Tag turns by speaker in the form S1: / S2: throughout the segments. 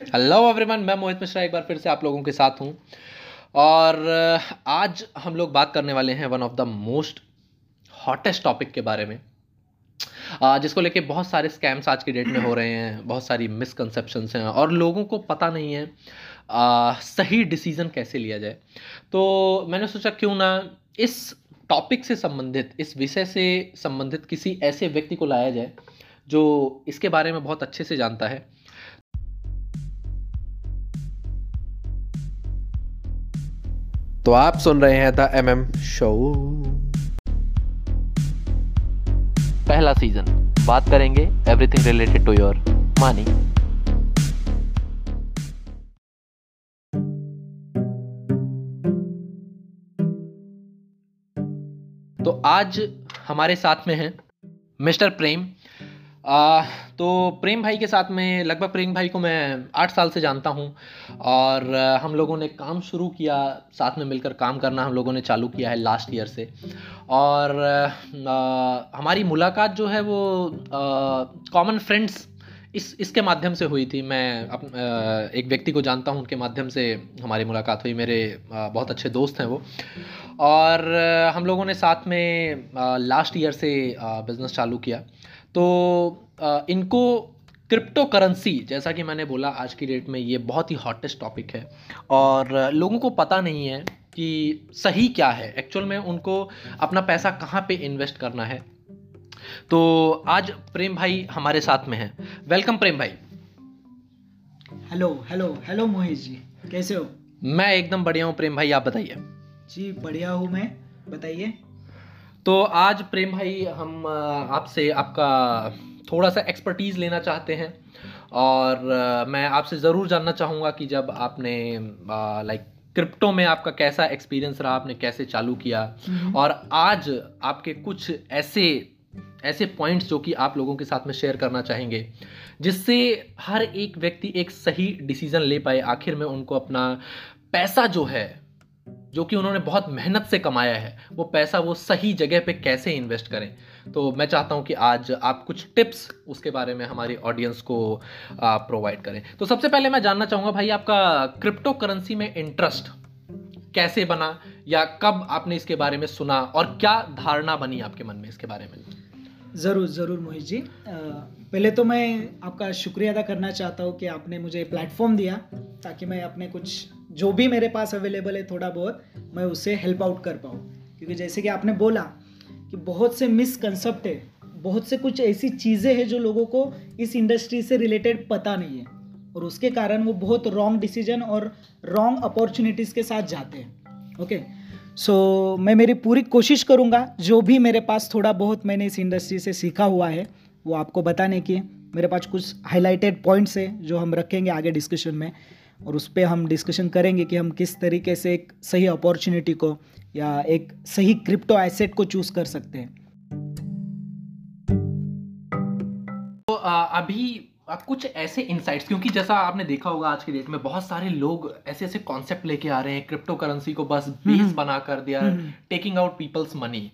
S1: Hello everyone मैं मोहित मिश्रा एक बार फिर से आप लोगों के साथ हूँ। और आज हम लोग बात करने वाले हैं one of the most hottest topic के बारे में। जिसको लेके बहुत सारे स्कैम्स आज की डेट में हो रहे हैं बहुत सारी मिसकंसेप्शंस हैं और लोगों को पता नहीं है अ, सही डिसीज़न कैसे लिया जाए। तो मैंने सोचा क्यों ना इस टॉपिक से संबंधित इस विषय से संबंधित किसी ऐसे व्यक्ति को लाया जाए जो इसके बारे में बहुत अच्छे से जानता है। तो आप सुन रहे हैं द एम एम शो पहला सीज़न बात करेंगे everything related to your money तो आज हमारे साथ में हैं मिस्टर प्रेम। आ, तो प्रेम भाई के साथ में लगभग प्रेम भाई को मैं आठ साल से जानता हूँ और हम लोगों ने काम शुरू किया साथ में मिलकर काम करना हम लोगों ने चालू किया है लास्ट ईयर से। और आ, हमारी मुलाकात जो है वो कॉमन फ्रेंड्स इस इसके माध्यम से हुई थी। मैं अप, आ, एक व्यक्ति को जानता हूँ उनके माध्यम से हमारी मुलाकात हुई। मेरे आ, बहुत अच्छे दोस्त हैं वो। और आ, हम लोगों ने साथ में लास्ट ईयर से बिज़नेस चालू किया। तो इनको क्रिप्टो करेंसी जैसा कि मैंने बोला आज की डेट में ये बहुत ही हॉटेस्ट टॉपिक है। और लोगों को पता नहीं है कि सही क्या है। एक्चुअल में उनको अपना पैसा कहाँ पे इन्वेस्ट करना है। तो आज प्रेम भाई हमारे साथ में हैं। वेलकम प्रेम भाई।
S2: Hello hello hello Mohit ji. कैसे हो?
S1: मैं एकदम बढ़िया हूँ। प्रेम भाई आप बताइए।
S2: जी बढ़िया हूँ मैं। बताइए।
S1: तो आज प्रेम भाई हम आपसे आपका थोड़ा सा एक्सपर्टीज़ लेना चाहते हैं। और मैं आपसे ज़रूर जानना चाहूँगा कि जब आपने लाइक क्रिप्टो में आपका कैसा एक्सपीरियंस रहा आपने कैसे चालू किया। और आज आपके कुछ ऐसे ऐसे पॉइंट्स जो कि आप लोगों के साथ में शेयर करना चाहेंगे जिससे हर एक व्यक्ति एक सही डिसीज़न ले पाए आखिर में उनको अपना पैसा जो है जो कि उन्होंने बहुत मेहनत से कमाया है, वो पैसा वो सही जगह पे कैसे इन्वेस्ट करें? तो मैं चाहता हूँ कि आज आप कुछ टिप्स उसके बारे में हमारी ऑडियंस को प्रोवाइड करें। तो सबसे पहले मैं जानना चाहूँगा भाई, आपका क्रिप्टो करेंसी में इंटरेस्ट कैसे बना या कब आपने इसके बारे में सुना और क्या धारणा बनी आपके मन में इसके बारे में?
S2: ज़रूर ज़रूर मोहित जी। पहले तो मैं आपका शुक्रिया अदा करना चाहता हूँ कि आपने मुझे प्लेटफॉर्म दिया ताकि मैं अपने कुछ जो भी मेरे पास अवेलेबल है थोड़ा बहुत, मैं उससे हेल्प आउट कर पाऊँ। क्योंकि जैसे कि आपने बोला कि बहुत से मिसकंसेप्ट है, बहुत से कुछ ऐसी चीज़ें हैं जो लोगों को इस इंडस्ट्री से रिलेटेड पता नहीं है। और उसके कारण वो बहुत रॉन्ग डिसीज़न और रॉन्ग अपॉर्चुनिटीज़ के साथ जाते हैं। ओके सो मैं मेरी पूरी कोशिश करूँगा, जो भी मेरे पास थोड़ा बहुत मैंने इस इंडस्ट्री से सीखा हुआ है, वो आपको बताने की मेरे पास कुछ हाईलाइटेड पॉइंट्स है, जो हम रखेंगे आगे डिस्कशन में। और उस पर हम डिस्कशन करेंगे कि हम किस तरीके से एक सही अपॉर्चुनिटी को या एक सही क्रिप्टो एसेट को चूज़ कर सकते हैं।
S1: तो अभी कुछ ऐसे इंसाइट्स क्योंकि जैसा आपने देखा होगा आज के डेट में बहुत सारे लोग ऐसे ऐसे कॉन्सेप्ट लेके आ रहे हैं क्रिप्टो करेंसी को बस बेस बना कर दिया
S2: hmm.
S1: Taking out people's money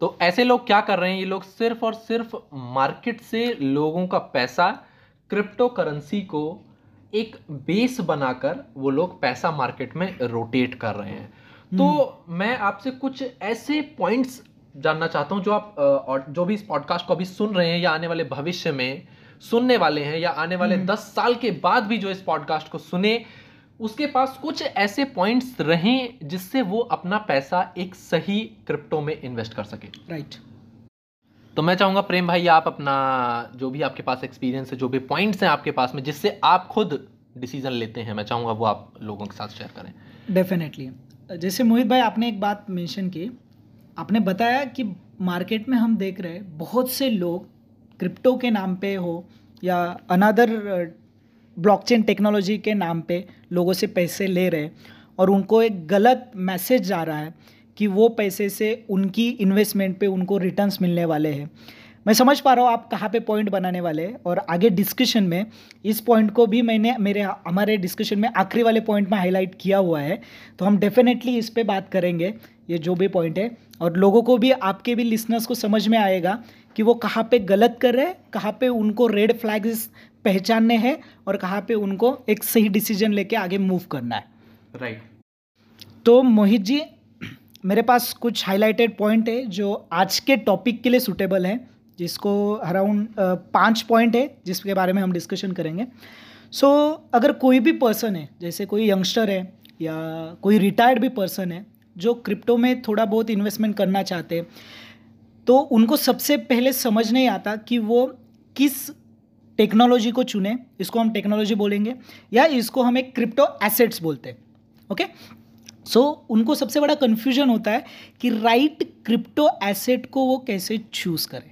S1: तो ऐसे लोग क्या कर रहे हैं ये लोग सिर्फ़ और सिर्फ़ मार्केट से लोगों का पैसा क्रिप्टो करेंसी को एक बेस बनाकर वो लोग पैसा मार्केट में रोटेट कर रहे हैं। तो मैं आपसे कुछ ऐसे पॉइंट्स जानना चाहता हूँ जो आप और जो भी इस पॉडकास्ट को अभी सुन रहे हैं या आने वाले भविष्य में सुनने वाले हैं या आने वाले दस साल के बाद भी जो इस पॉडकास्ट को सुने उसके पास कुछ ऐसे पॉइंट्स रहें जिससे वो अपना पैसा एक सही क्रिप्टो में इन्वेस्ट कर सके।
S2: राइट।
S1: तो मैं चाहूँगा, प्रेम भाई, आप अपना जो भी आपके पास एक्सपीरियंस है, जो भी पॉइंट्स हैं आपके पास में, जिससे आप खुद डिसीज़न लेते हैं, मैं चाहूँगा वो आप लोगों के साथ शेयर करें।
S2: डेफिनेटली जैसे मोहित भाई, आपने एक बात मेंशन की। आपने बताया कि मार्केट में हम देख रहे हैं, बहुत से लोग क्रिप्टो के नाम पे हो या अनदर ब्लॉकचेन टेक्नोलॉजी के नाम पे लोगों से पैसे ले रहे हैं और उनको एक गलत मैसेज जा रहा है। कि वो पैसे से उनकी इन्वेस्टमेंट पे उनको रिटर्न्स मिलने वाले हैं। मैं समझ पा रहा हूँ आप कहाँ पे पॉइंट बनाने वाले हैं और आगे डिस्कशन में इस पॉइंट को भी मैंने मेरे हमारे डिस्कशन में आखिरी वाले पॉइंट में हाईलाइट किया हुआ है। तो हम डेफिनेटली इस पर बात करेंगे ये जो भी पॉइंट है। और लोगों को भी आपके भी लिसनर्स को समझ में आएगा कि वो कहाँ पे गलत कर रहे हैं कहाँ पे उनको रेड फ्लैग्स पहचानने हैं और कहाँ पे उनको एक सही डिसीज़न लेके आगे मूव करना है।
S1: Right right.
S2: तो मोहित जी मेरे पास कुछ हाईलाइटेड पॉइंट है जो आज के टॉपिक के लिए सूटेबल है जिसको अराउंड पाँच पॉइंट है जिसके बारे में हम डिस्कशन करेंगे। सो so, अगर कोई भी पर्सन है जैसे कोई यंगस्टर है या कोई रिटायर्ड भी पर्सन है जो क्रिप्टो में थोड़ा बहुत इन्वेस्टमेंट करना चाहते हैं तो उनको सबसे पहले समझ नहीं आता कि वो किस टेक्नोलॉजी को चुने इसको हम टेक्नोलॉजी बोलेंगे या इसको हम एक क्रिप्टो एसेट्स बोलते हैं। ओके सो so, उनको सबसे बड़ा कन्फ्यूज़न होता है कि राइट क्रिप्टो एसेट को वो कैसे चूज़ करें।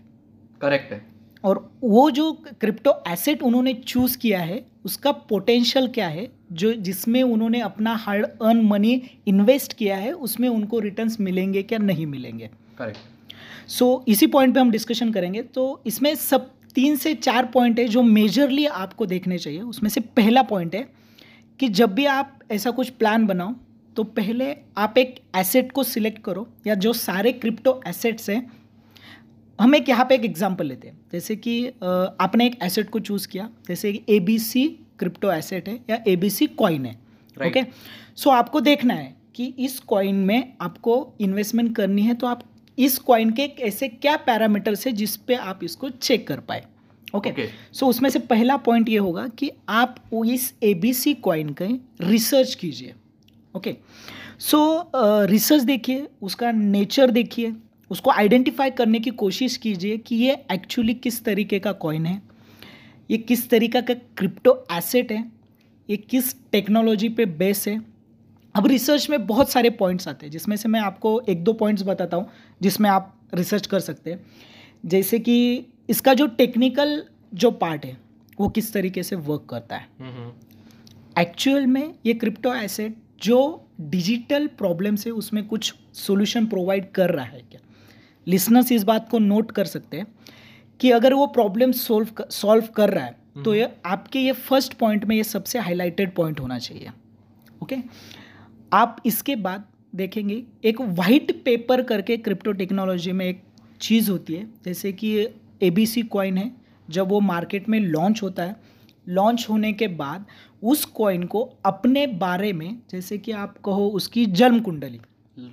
S1: करेक्ट है।
S2: और वो जो क्रिप्टो एसेट उन्होंने चूज़ किया है उसका पोटेंशियल क्या है जो जिसमें उन्होंने अपना हार्ड अर्न मनी इन्वेस्ट किया है उसमें उनको रिटर्न्स मिलेंगे क्या नहीं मिलेंगे।
S1: करेक्ट
S2: सो so, इसी पॉइंट पे हम डिस्कशन करेंगे। तो इसमें सब तीन से चार पॉइंट है जो मेजरली आपको देखने चाहिए। उसमें से पहला पॉइंट है कि जब भी आप ऐसा कुछ प्लान बनाओ तो पहले आप एक एसेट को सिलेक्ट करो या जो सारे क्रिप्टो एसेट्स हैं हम एक यहाँ पे एक एग्जांपल लेते हैं। जैसे कि आपने एक एसेट को चूज़ किया जैसे A B C crypto asset है या ए बी सी कॉइन है ओके सो so, आपको देखना है कि इस कॉइन में आपको इन्वेस्टमेंट करनी है तो आप इस कॉइन के ऐसे क्या पैरामीटर्स है जिस पे आप इसको चेक कर पाए ओके okay. सो so, उसमें से पहला पॉइंट ये होगा कि आप इस ए बी सी कॉइन का रिसर्च कीजिए। ओके सो रिसर्च देखिए उसका नेचर देखिए उसको आइडेंटिफाई करने की कोशिश कीजिए कि ये एक्चुअली किस तरीके का कॉइन है ये किस तरीका का क्रिप्टो एसेट है ये किस टेक्नोलॉजी पे बेस है। अब रिसर्च में बहुत सारे पॉइंट्स आते हैं जिसमें से मैं आपको एक दो पॉइंट्स बताता हूँ जिसमें आप रिसर्च कर सकते हैं। जैसे कि इसका जो टेक्निकल जो पार्ट है वो किस तरीके से वर्क करता है। एक्चुअल में ये क्रिप्टो एसेट जो डिजिटल प्रॉब्लम से उसमें कुछ सॉल्यूशन प्रोवाइड कर रहा है क्या? लिसनर्स इस बात को नोट कर सकते हैं कि अगर वो प्रॉब्लम सोल्व सॉल्व कर रहा है तो ये आपके ये फ़र्स्ट पॉइंट में ये सबसे हाईलाइटेड पॉइंट होना चाहिए ओके आप इसके बाद देखेंगे एक वाइट पेपर करके क्रिप्टो टेक्नोलॉजी में एक चीज़ होती है जैसे कि ए बी सी कॉइन है जब वो मार्केट में लॉन्च होता है लॉन्च होने के बाद उस कॉइन को अपने बारे में जैसे कि आप कहो उसकी जन्म कुंडली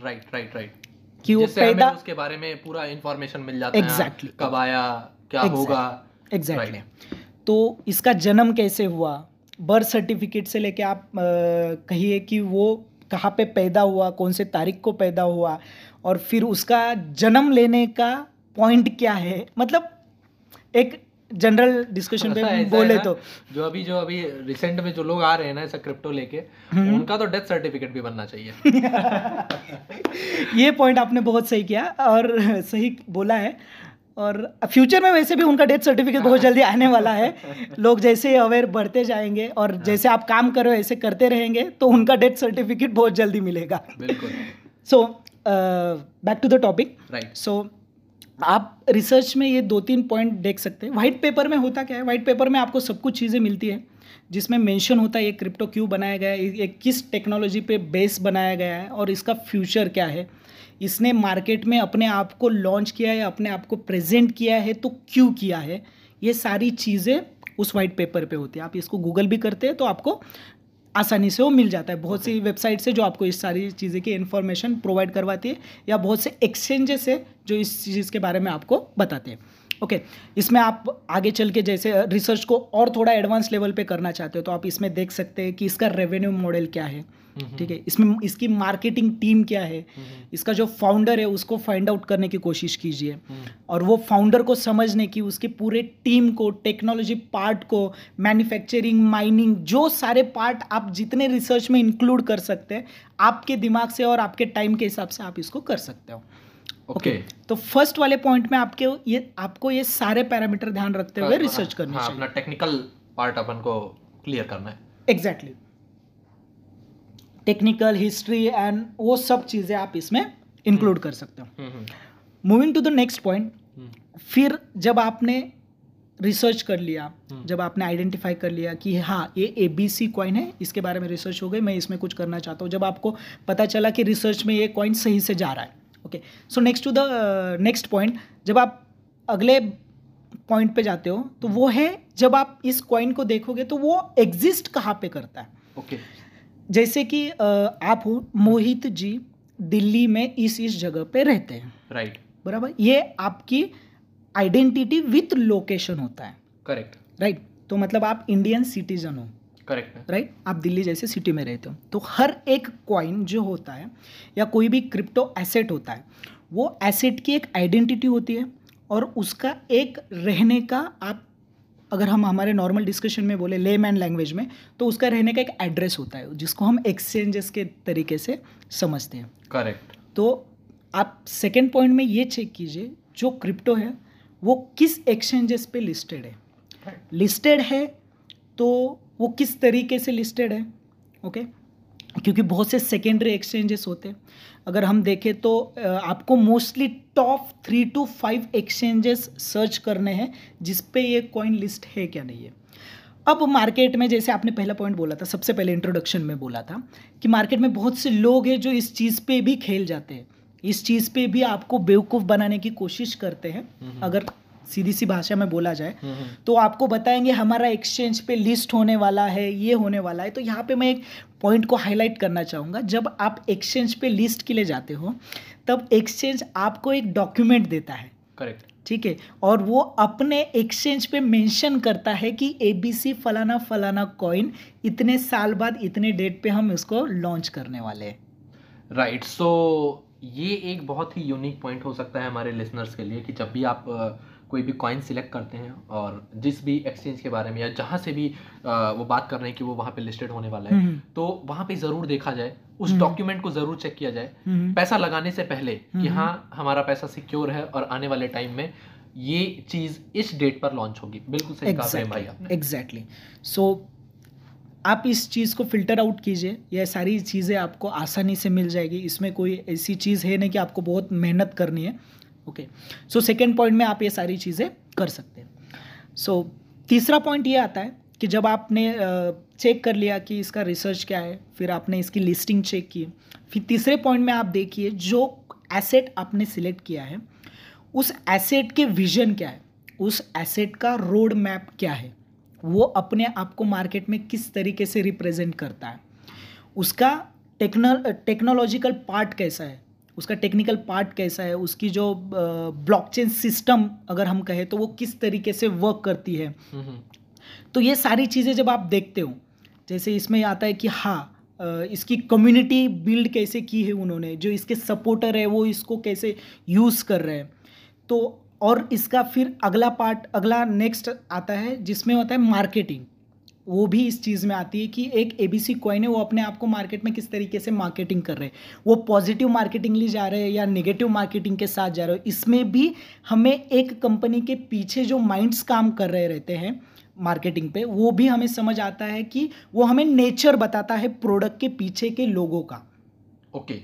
S1: राइट राइट राइट
S2: कि वो पैदा
S1: उसके बारे में पूरा इंफॉर्मेशन मिल जाता
S2: exactly.
S1: है कब आया क्या exactly. होगा
S2: एग्जैक्टली exactly. right. तो इसका जन्म कैसे हुआ बर्थ सर्टिफिकेट से लेके आप कहिए कि वो कहाँ पे पैदा हुआ कौन से तारीख को पैदा हुआ और फिर उसका जन्म लेने का पॉइंट क्या है मतलब एक जनरल डिस्कशन पे बोले तो।
S1: जो अभी जो अभी रिसेंट में जो लोग आ रहे हैं ना ऐसा क्रिप्टो लेके हम्म। उनका तो डेथ सर्टिफिकेट भी बनना चाहिए।
S2: ये पॉइंट आपने बहुत सही किया और सही बोला है। और फ्यूचर में वैसे भी उनका डेथ सर्टिफिकेट बहुत जल्दी आने वाला है। लोग जैसे अवेयर बढ़ते जाएँगे और हाँ। जैसे आप काम करो ऐसे करते रहेंगे तो उनका डेथ सर्टिफिकेट बहुत जल्दी मिलेगा।
S1: बिल्कुल।
S2: So back to the topic
S1: right
S2: so आप रिसर्च में ये दो तीन पॉइंट देख सकते हैं। वाइट पेपर में होता क्या है? वाइट पेपर में आपको सब कुछ चीज़ें मिलती है, जिसमें मेंशन होता है ये क्रिप्टो क्यों बनाया गया है, ये किस टेक्नोलॉजी पे बेस बनाया गया है और इसका फ्यूचर क्या है? इसने मार्केट में अपने आप को लॉन्च किया है, अपने आप को प्रेजेंट किया है तो क्यों किया है? ये सारी चीज़ें उस वाइट पेपर पे होती है। आप इसको गूगल भी करते हैं तो आपको आसानी से वो मिल जाता है। बहुत सी वेबसाइट से जो आपको इस सारी चीज़ें की इन्फॉर्मेशन प्रोवाइड करवाती है या बहुत से एक्सचेंजेस है जो इस चीज़ के बारे में आपको बताते हैं। ओके okay, इसमें आप आगे चल के जैसे रिसर्च को और थोड़ा एडवांस लेवल पे करना चाहते हो तो आप इसमें देख सकते हैं कि इसका रेवेन्यू मॉडल क्या है। ठीक है? इसमें इसकी मार्केटिंग टीम क्या है? इसका जो फाउंडर है उसको फाइंड आउट करने की कोशिश कीजिए। और वो फाउंडर को समझने की उसके पूरे टीम को टेक्नोलॉजी पार्ट को मैन्युफैक्चरिंग माइनिंग जो सारे पार्ट आप जितने रिसर्च में इंक्लूड कर सकते हैं आपके दिमाग से और आपके टाइम के हिसाब से आप इसको कर सकते हो।
S1: Okay okay. okay.
S2: तो फ़र्स्ट वाले पॉइंट में आपके ये आपको ये सारे पैरामीटर ध्यान रखते हुए रिसर्च करना
S1: हाँ, अपना टेक्निकल पार्ट अपन को क्लियर करना है।
S2: Exactly exactly. Technical history and वो सब चीज़ें आप इसमें इंक्लूड कर सकते हो। Moving to the next point
S1: hmm,
S2: फिर जब आपने रिसर्च कर लिया
S1: हम्म।
S2: जब आपने आइडेंटिफाई कर लिया कि हाँ ये ए बी सी कॉइन है इसके बारे में रिसर्च हो गई मैं इसमें कुछ करना चाहता हूँ। जब आपको पता चला कि रिसर्च में ये कॉइन सही से जा रहा है okay so next to the next point जब आप अगले पॉइंट पे जाते हो तो वो है जब आप इस कॉइन को देखोगे तो वो एग्जिस्ट कहाँ पे करता है?
S1: ओके
S2: जैसे कि आप हो मोहित जी दिल्ली में इस इस जगह पे रहते हैं।
S1: Right right.
S2: बराबर? ये आपकी आइडेंटिटी विथ लोकेशन होता है।
S1: Correct
S2: right right? तो मतलब आप इंडियन सिटीजन हो।
S1: करेक्ट
S2: राइट आप दिल्ली जैसे सिटी में रहते हो। तो हर एक कॉइन जो होता है या कोई भी क्रिप्टो एसेट होता है वो एसेट की एक आइडेंटिटी होती है और उसका एक रहने का आप अगर हम हमारे नॉर्मल डिस्कशन में बोले ले मैन लैंग्वेज में तो उसका रहने का एक एड्रेस होता है जिसको हम एक्सचेंजेस के तरीके से समझते हैं।
S1: करेक्ट
S2: तो आप सेकेंड पॉइंट में ये चेक कीजिए जो क्रिप्टो है वो किस एक्सचेंजेस पे लिस्टेड है? लिस्टेड है तो वो किस तरीके से लिस्टेड है? ओके क्योंकि बहुत से सेकेंडरी एक्सचेंजेस होते हैं। अगर हम देखें तो आपको mostly top three two five exchanges search करने हैं जिस पे ये कॉइन लिस्ट है क्या नहीं है। अब मार्केट में जैसे आपने पहला पॉइंट बोला था सबसे पहले इंट्रोडक्शन में बोला था कि मार्केट में बहुत से लोग हैं जो इस चीज़ पे भी खेल जाते हैं। इस चीज़ पे भी आपको बेवकूफ़ बनाने की कोशिश करते हैं
S1: हम्म।
S2: अगर सीधी सी भाषा में बोला जाए
S1: हम्म,
S2: तो आपको बताएँगे हमारा एक्सचेंज पे लिस्ट होने वाला है ये होने वाला है। तो यहाँ पे मैं एक पॉइंट को हाईलाइट करना चाहूँगा। जब आप एक्सचेंज पे लिस्ट के लिए जाते हो तब एक्सचेंज आपको एक डॉक्यूमेंट देता है।
S1: करेक्ट
S2: ठीक है? और वो अपने एक्सचेंज पे मेंशन करता है कि ए बी सी फलाना फलाना कॉइन इतने साल बाद इतने डेट पे हम इसको लॉन्च करने वाले हैं।
S1: राइट सो ये एक बहुत ही यूनिक पॉइंट हो सकता है हमारे लिसनर्स के लिए कि जब भी आप कोई भी कॉइन सिलेक्ट करते हैं और जिस भी एक्सचेंज के बारे में या जहाँ से भी वो बात कर रहे हैं कि वो वहाँ पे लिस्टेड होने वाला है
S2: हम्म,
S1: तो वहाँ पे ज़रूर देखा जाए उस
S2: हम्म।
S1: डॉक्यूमेंट को ज़रूर चेक किया जाए।
S2: हम्म,
S1: पैसा लगाने से पहले कि
S2: हम्म।
S1: हाँ हमारा पैसा सिक्योर है और आने वाले टाइम में ये चीज़ इस डेट पर लॉन्च होगी। बिल्कुल सही कहा प्रेम भाई आपने।
S2: एग्जैक्टली सो आप इस चीज़ को फ़िल्टर आउट कीजिए। यह सारी चीज़ें आपको आसानी से मिल जाएगी। इसमें कोई ऐसी चीज़ है नहीं कि आपको बहुत मेहनत करनी है। ओके सो सेकेंड पॉइंट में आप ये सारी चीज़ें कर सकते हैं। सो so, तीसरा पॉइंट ये आता है कि जब आपने चेक कर लिया कि इसका रिसर्च क्या है फिर आपने इसकी लिस्टिंग चेक की फिर तीसरे पॉइंट में आप देखिए जो एसेट आपने सिलेक्ट किया है उस एसेट के विजन क्या है उस एसेट का रोड मैप क्या है वो अपने आप को मार्केट में किस तरीके से रिप्रेजेंट करता है उसका टेक्नल टेक्नोलॉजिकल पार्ट कैसा है उसका टेक्निकल पार्ट कैसा है उसकी जो ब्लॉकचेन सिस्टम अगर हम कहें तो वो किस तरीके से वर्क करती है। तो ये सारी चीज़ें जब आप देखते हो जैसे इसमें आता है कि हाँ इसकी कम्युनिटी बिल्ड कैसे की है उन्होंने जो इसके सपोर्टर है वो इसको कैसे यूज़ कर रहे हैं। तो और इसका फिर अगला पार्ट अगला नेक्स्ट आता है जिसमें होता है मार्केटिंग वो भी इस चीज़ में आती है कि एक ए बी सी कॉइन है वो अपने आप को मार्केट में किस तरीके से मार्केटिंग कर रहे हैं। वो पॉजिटिव मार्केटिंग लिए जा रहे हैं या नेगेटिव मार्केटिंग के साथ जा रहे हो। इसमें भी हमें एक कंपनी के पीछे जो माइंड्स काम कर रहे रहते हैं मार्केटिंग पे वो भी हमें समझ आता है कि वो हमें नेचर बताता है प्रोडक्ट के पीछे के लोगों का।
S1: ओके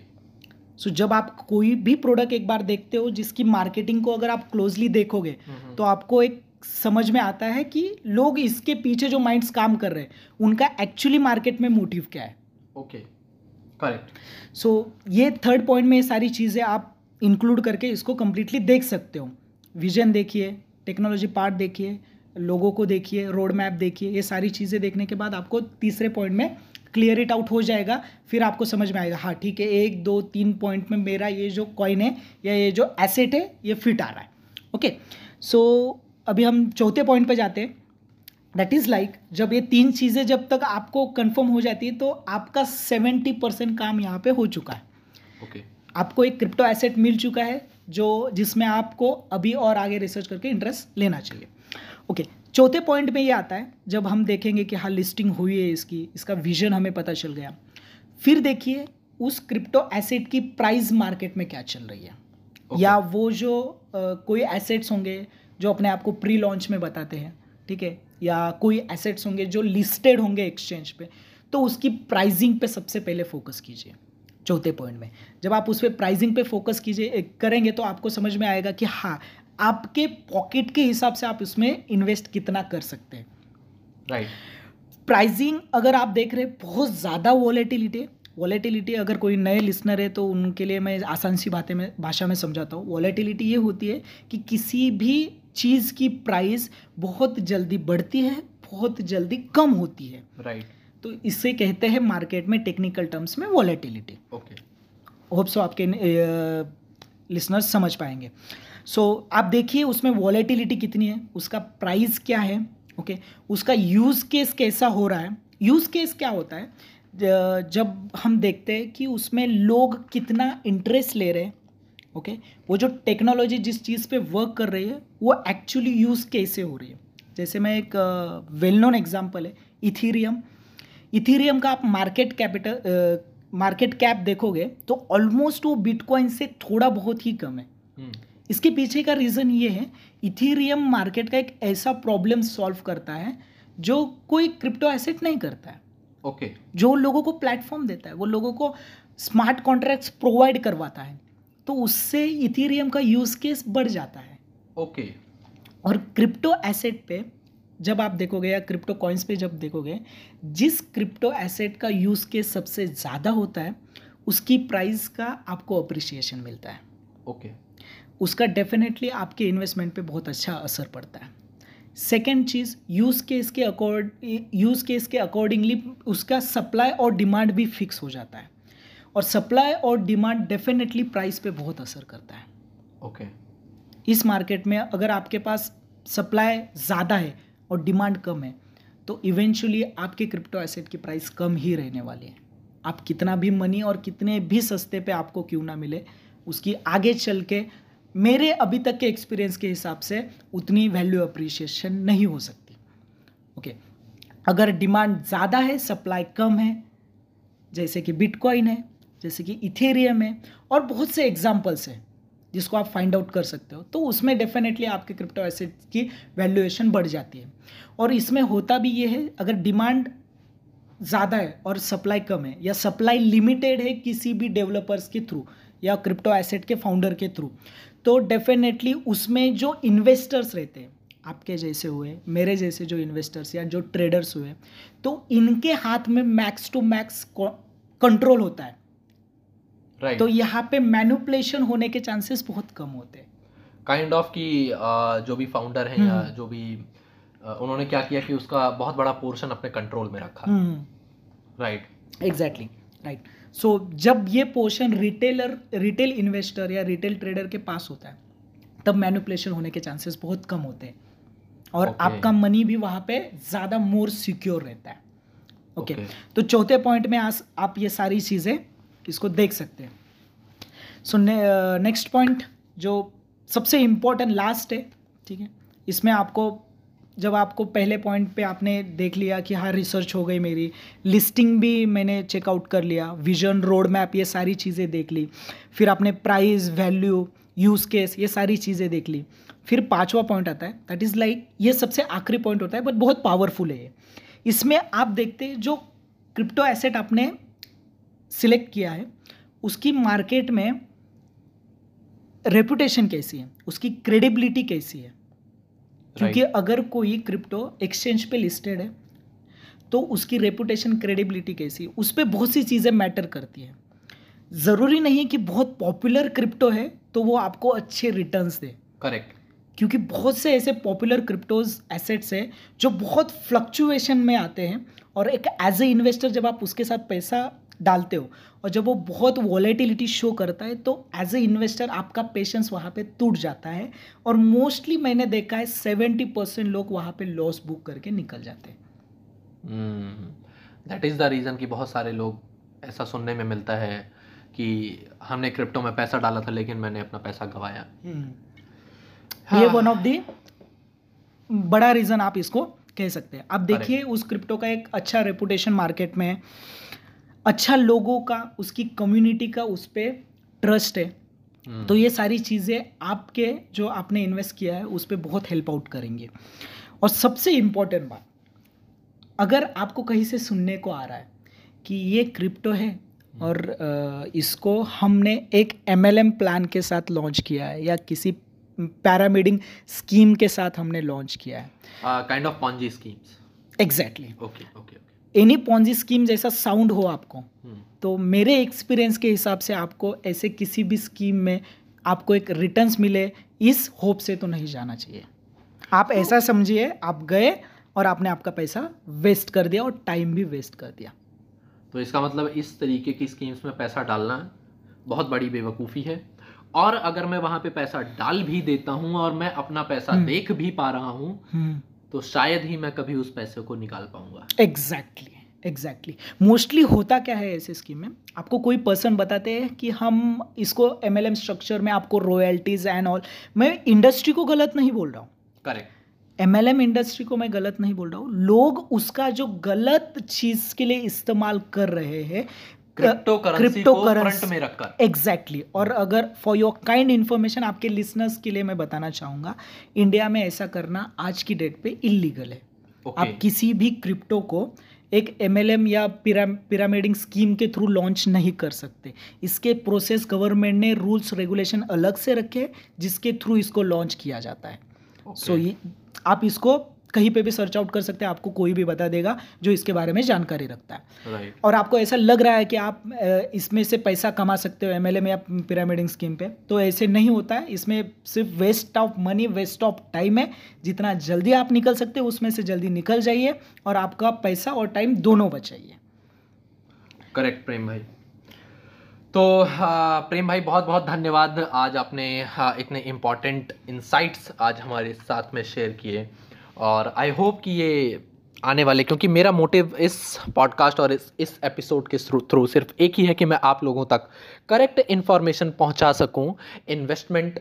S2: सो जब आप कोई भी प्रोडक्ट एक बार देखते हो जिसकी मार्केटिंग को अगर आप क्लोजली देखोगे
S1: हम्म,
S2: तो आपको एक समझ में आता है कि लोग इसके पीछे जो माइंड्स काम कर रहे हैं उनका एक्चुअली मार्केट में मोटिव क्या है?
S1: ओके करेक्ट
S2: सो ये थर्ड पॉइंट में ये सारी चीज़ें आप इंक्लूड करके इसको कम्प्लीटली देख सकते हो। विजन देखिए टेक्नोलॉजी पार्ट देखिए लोगों को देखिए रोड मैप देखिए ये सारी चीज़ें देखने के बाद आपको तीसरे पॉइंट में क्लियर इट आउट हो जाएगा फिर आपको समझ में आएगा हाँ ठीक है एक दो तीन पॉइंट में मेरा ये जो कॉइन है या ये जो एसेट है ये फिट आ रहा है। ओके सो अभी हम चौथे पॉइंट पे जाते हैं। दैट इज़ लाइक जब ये तीन चीज़ें जब तक आपको कंफर्म हो जाती है तो आपका सेवेंटी परसेंट काम यहाँ पे हो चुका है।
S1: Okay okay.
S2: आपको एक क्रिप्टो एसेट मिल चुका है जो जिसमें आपको अभी और आगे रिसर्च करके इंटरेस्ट लेना चाहिए। ओके चौथे पॉइंट में ये आता है जब हम देखेंगे कि हाँ लिस्टिंग हुई है इसकी इसका विजन हमें पता चल गया। फिर देखिए उस क्रिप्टो एसेट की प्राइस मार्केट में क्या चल रही है।
S1: Okay.
S2: या वो जो अ, कोई एसेट्स होंगे जो अपने आप को प्री लॉन्च में बताते हैं ठीक है? या कोई एसेट्स होंगे जो लिस्टेड होंगे एक्सचेंज पे तो उसकी प्राइजिंग पे सबसे पहले फोकस कीजिए चौथे पॉइंट में। जब आप उस पर प्राइजिंग पे फोकस कीजिए करेंगे तो आपको समझ में आएगा कि हाँ आपके पॉकेट के हिसाब से आप उसमें इन्वेस्ट कितना कर सकते हैं।
S1: राइट
S2: प्राइजिंग अगर आप देख रहे हैं बहुत ज़्यादा वॉलेटिलिटी वॉलेटिलिटी अगर कोई नए लिसनर है तो उनके लिए मैं आसान सी बातें में भाषा में समझाता हूँ। वॉलेटिलिटी ये होती है कि किसी भी चीज़ की प्राइस बहुत जल्दी बढ़ती है बहुत जल्दी कम होती है।
S1: Right right.
S2: तो इससे कहते हैं मार्केट में टेक्निकल टर्म्स में वॉलेटिलिटी।
S1: ओके
S2: होप सो आपके लिसनर्स समझ पाएँगे। सो so, आप देखिए उसमें वॉलेटिलिटी कितनी है उसका प्राइस क्या है ओके? okay? उसका यूज़ केस कैसा हो रहा है? यूज़ केस क्या होता है? जब हम देखते हैं कि उसमें लोग कितना इंटरेस्ट ले रहे हैं ओके? वो जो टेक्नोलॉजी जिस चीज़ पे वर्क कर रही है वो एक्चुअली यूज़ कैसे हो रही है? जैसे मैं एक वेल नोन एग्ज़ाम्पल है इथीरियम इथीरियम का आप मार्केट कैपिटल मार्केट कैप देखोगे तो ऑलमोस्ट वो बिटकॉइन से थोड़ा बहुत ही कम है।
S1: हम्म,
S2: इसके पीछे का रीज़न ये है इथीरियम मार्केट का एक ऐसा प्रॉब्लम सॉल्व करता है जो कोई क्रिप्टो एसेट नहीं करता है।
S1: ओके। okay.
S2: जो लोगों को प्लेटफॉर्म देता है वो लोगों को स्मार्ट कॉन्ट्रैक्ट्स प्रोवाइड करवाता है। तो उससे इथीरियम का यूज़ केस बढ़ जाता है
S1: ओके okay.
S2: और क्रिप्टो एसेट पे जब आप देखोगे या क्रिप्टो कॉइन्स पे जब देखोगे जिस क्रिप्टो एसेट का यूज़ केस सबसे ज़्यादा होता है उसकी प्राइस का आपको अप्रिसिएशन मिलता है
S1: ओके okay.
S2: उसका डेफिनेटली आपके इन्वेस्टमेंट पे बहुत अच्छा असर पड़ता है सेकेंड चीज़ यूज़ केस के अकॉर्ड यूज़ केस के अकॉर्डिंगली उसका सप्लाई और डिमांड भी फिक्स हो जाता है और सप्लाई और डिमांड डेफिनेटली प्राइस पे बहुत असर करता है
S1: ओके okay.
S2: इस मार्केट में अगर आपके पास सप्लाई ज़्यादा है और डिमांड कम है तो इवेंचुअली आपके क्रिप्टो एसेट की प्राइस कम ही रहने वाली है आप कितना भी मनी और कितने भी सस्ते पे आपको क्यों ना मिले उसकी आगे चल के मेरे अभी तक के एक्सपीरियंस के हिसाब से उतनी वैल्यू अप्रिशिएशन नहीं हो सकती ओके okay. अगर डिमांड ज़्यादा है सप्लाई कम है जैसे कि बिटकॉइन है जैसे कि इथेरियम है, और बहुत से एग्जाम्पल्स हैं जिसको आप फाइंड आउट कर सकते हो। तो उसमें डेफिनेटली आपके क्रिप्टो एसेट की वैल्यूएशन बढ़ जाती है। और इसमें होता भी ये है, अगर डिमांड ज़्यादा है और सप्लाई कम है, या सप्लाई लिमिटेड है किसी भी डेवलपर्स के थ्रू या क्रिप्टो एसेट के फाउंडर के थ्रू तो डेफिनेटली उसमें जो इन्वेस्टर्स रहते हैं, आपके जैसे हुए, मेरे जैसे जो इन्वेस्टर्स या जो ट्रेडर्स हुए तो इनके हाथ में मैक्स टू मैक्स कंट्रोल होता है।
S1: राइट
S2: तो यहाँ पे मैनुपुलेशन होने के चांसेस बहुत कम होते हैं।
S1: काइंड ऑफ़ कि जो भी फाउंडर हैं या
S2: हम्म।
S1: जो भी उन्होंने क्या किया कि उसका बहुत बड़ा पोर्शन अपने कंट्रोल में रखा। राइट
S2: एग्जैक्टली राइट सो जब ये पोर्शन रिटेलर रिटेल इन्वेस्टर या रिटेल ट्रेडर के पास होता है तब मैनुपलेशन होने के चांसेस बहुत कम होते हैं। और
S1: Okay.
S2: आपका मनी भी वहाँ पे ज़्यादा मोर सिक्योर रहता है। Okay
S1: Okay.
S2: तो चौथे पॉइंट में आज आप ये सारी चीज़ें इसको देख सकते हैं। सो नेक्स्ट पॉइंट जो सबसे इम्पोर्टेंट लास्ट है, ठीक है? इसमें आपको, जब आपको पहले पॉइंट पे आपने देख लिया कि हाँ रिसर्च हो गई मेरी लिस्टिंग भी मैंने चेकआउट कर लिया विजन रोड मैप ये सारी चीज़ें देख ली, फिर आपने प्राइस वैल्यू यूज़ केस ये सारी चीज़ें देख ली, फिर पांचवा पॉइंट आता है दैट इज़ लाइक ये सबसे आखिरी पॉइंट होता है बट बहुत पावरफुल है ये। इसमें आप देखते जो क्रिप्टो एसेट आपने सिलेक्ट किया है उसकी मार्केट में रेपुटेशन कैसी है उसकी क्रेडिबिलिटी कैसी है? क्योंकि अगर कोई क्रिप्टो एक्सचेंज पे लिस्टेड है तो उसकी रेपुटेशन क्रेडिबिलिटी कैसी है उस पर बहुत सी चीज़ें मैटर करती है। ज़रूरी नहीं कि बहुत पॉपुलर क्रिप्टो है तो वो आपको अच्छे रिटर्न्स दे।
S1: करेक्ट
S2: क्योंकि बहुत से ऐसे पॉपुलर क्रिप्टोज एसेट्स हैं जो बहुत फ्लक्चुएशन में आते हैं और एक एज ए इन्वेस्टर जब आप उसके साथ पैसा डालते हो। और जब वो बहुत वॉलेटिलिटी शो करता है तो एज ए इन्वेस्टर आपका पेशेंस वहाँ पे टूट जाता है और मोस्टली मैंने देखा है सेवेंटी परसेंट लोग वहाँ पे लॉस बुक करके निकल जाते हैं।
S1: दैट इज़ द रीज़न कि बहुत सारे लोग ऐसा सुनने में मिलता है कि हमने क्रिप्टो में पैसा डाला था लेकिन मैंने अपना पैसा गवाया।
S2: ये वन ऑफ़ दी बड़ा रीज़न आप इसको कह सकते हैं। अब
S1: Correct.
S2: देखिए उस क्रिप्टो का एक अच्छा रेपुटेशन मार्केट में है अच्छा लोगों का उसकी कम्युनिटी का उस पर ट्रस्ट है।
S1: हम्म,
S2: तो ये सारी चीज़ें आपके जो आपने इन्वेस्ट किया है उस पर बहुत हेल्प आउट करेंगे। और सबसे इम्पोर्टेंट बात अगर आपको कहीं से सुनने को आ रहा है कि ये क्रिप्टो है और इसको हमने एक एमएलएम प्लान के साथ लॉन्च किया है या किसी पैरामीडिंग स्कीम के साथ हमने लॉन्च किया है।
S1: Kind of Ponzi schemes
S2: exactly
S1: okay okay
S2: any Ponzi scheme जैसा साउंड हो आपको
S1: हम्म,
S2: तो मेरे एक्सपीरियंस के हिसाब से आपको ऐसे किसी भी स्कीम में आपको एक रिटर्न्स मिले इस होप से तो नहीं जाना चाहिए। आप ऐसा समझिए आप गए और आपने आपका पैसा वेस्ट कर दिया और टाइम भी वेस्ट कर दिया।
S1: तो इसका मतलब इस तरीके की स्कीम्स में पैसा डालना बहुत बड़ी बेवकूफ़ी है। और अगर मैं वहाँ पे पैसा डाल भी देता हूँ और मैं अपना पैसा
S2: हम्म।
S1: देख भी पा रहा हूँ तो शायद ही मैं कभी उस पैसे को निकाल पाऊँगा।
S2: एग्जैक्टली एग्जैक्टली मोस्टली होता क्या है ऐसे स्कीम में? आपको कोई पर्सन बताते हैं कि हम इसको एम एल एम स्ट्रक्चर में आपको रॉयल्टीज एंड ऑल मैं इंडस्ट्री को गलत नहीं बोल रहा हूँ।
S1: Correct
S2: M L M industry को मैं गलत नहीं बोल रहा हूँ। लोग उसका जो गलत चीज़ के लिए इस्तेमाल कर रहे हैं
S1: क्रिप्टो करेंसी को फ्रंट में रखकर।
S2: एग्जैक्टली और अगर फॉर योर काइंड इन्फॉर्मेशन आपके लिसनर्स के लिए मैं बताना चाहूँगा इंडिया में ऐसा करना आज की डेट पे इलीगल है।
S1: ओके
S2: आप किसी भी क्रिप्टो को एक एमएलएम या पिरामिडिंग स्कीम के थ्रू लॉन्च नहीं कर सकते। इसके प्रोसेस गवर्नमेंट ने रूल्स रेगुलेशन अलग से रखे जिसके थ्रू इसको लॉन्च किया जाता है। सो ये आप इसको कहीं पे भी सर्च आउट कर सकते हैं आपको कोई भी बता देगा जो इसके बारे में जानकारी रखता है।
S1: राइट
S2: और आपको ऐसा लग रहा है कि आप इसमें से पैसा कमा सकते हो एम या पिरामिडिंग स्कीम पे तो ऐसे नहीं होता है। इसमें सिर्फ़ waste of money waste of time है। जितना जल्दी आप निकल सकते हो उसमें से जल्दी निकल जाइए और आपका पैसा और टाइम दोनों बचाइए।
S1: करेक्ट प्रेम भाई। तो प्रेम भाई बहुत बहुत धन्यवाद आज आपने इतने इम्पोर्टेंट इंसाइट्स आज हमारे साथ में शेयर किए। और आई होप कि ये आने वाले, क्योंकि मेरा मोटिव इस पॉडकास्ट और इस इस एपिसोड के थ्रू सिर्फ़ एक ही है कि मैं आप लोगों तक करेक्ट इन्फॉर्मेशन पहुँचा सकूँ इन्वेस्टमेंट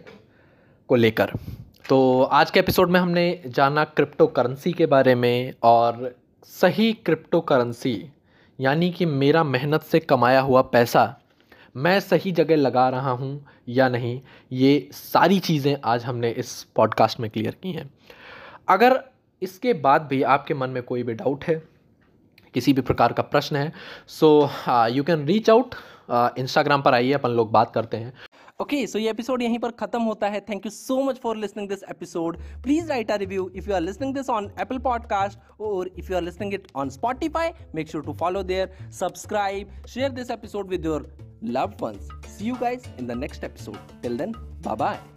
S1: को लेकर। तो आज के एपिसोड में हमने जाना क्रिप्टो करेंसी के बारे में और सही क्रिप्टो करेंसी यानी कि मेरा मेहनत से कमाया हुआ पैसा, मैं सही जगह लगा रहा हूँ या नहीं, ये सारी चीज़ें आज हमने इस पॉडकास्ट में क्लियर की हैं। अगर इसके बाद भी आपके मन में कोई भी डाउट है, किसी भी प्रकार का प्रश्न है so you can reach out Instagram पर आइए, अपन लोग बात करते हैं।
S3: ओके सो ये एपिसोड यहीं पर खत्म होता है। Thank you so much for listening this episode please write a review if you are listening this on Apple podcast और if you are listening it on Spotify make sure to follow there subscribe share this episode with your loved ones. See you guys in the next episode. Till then bye bye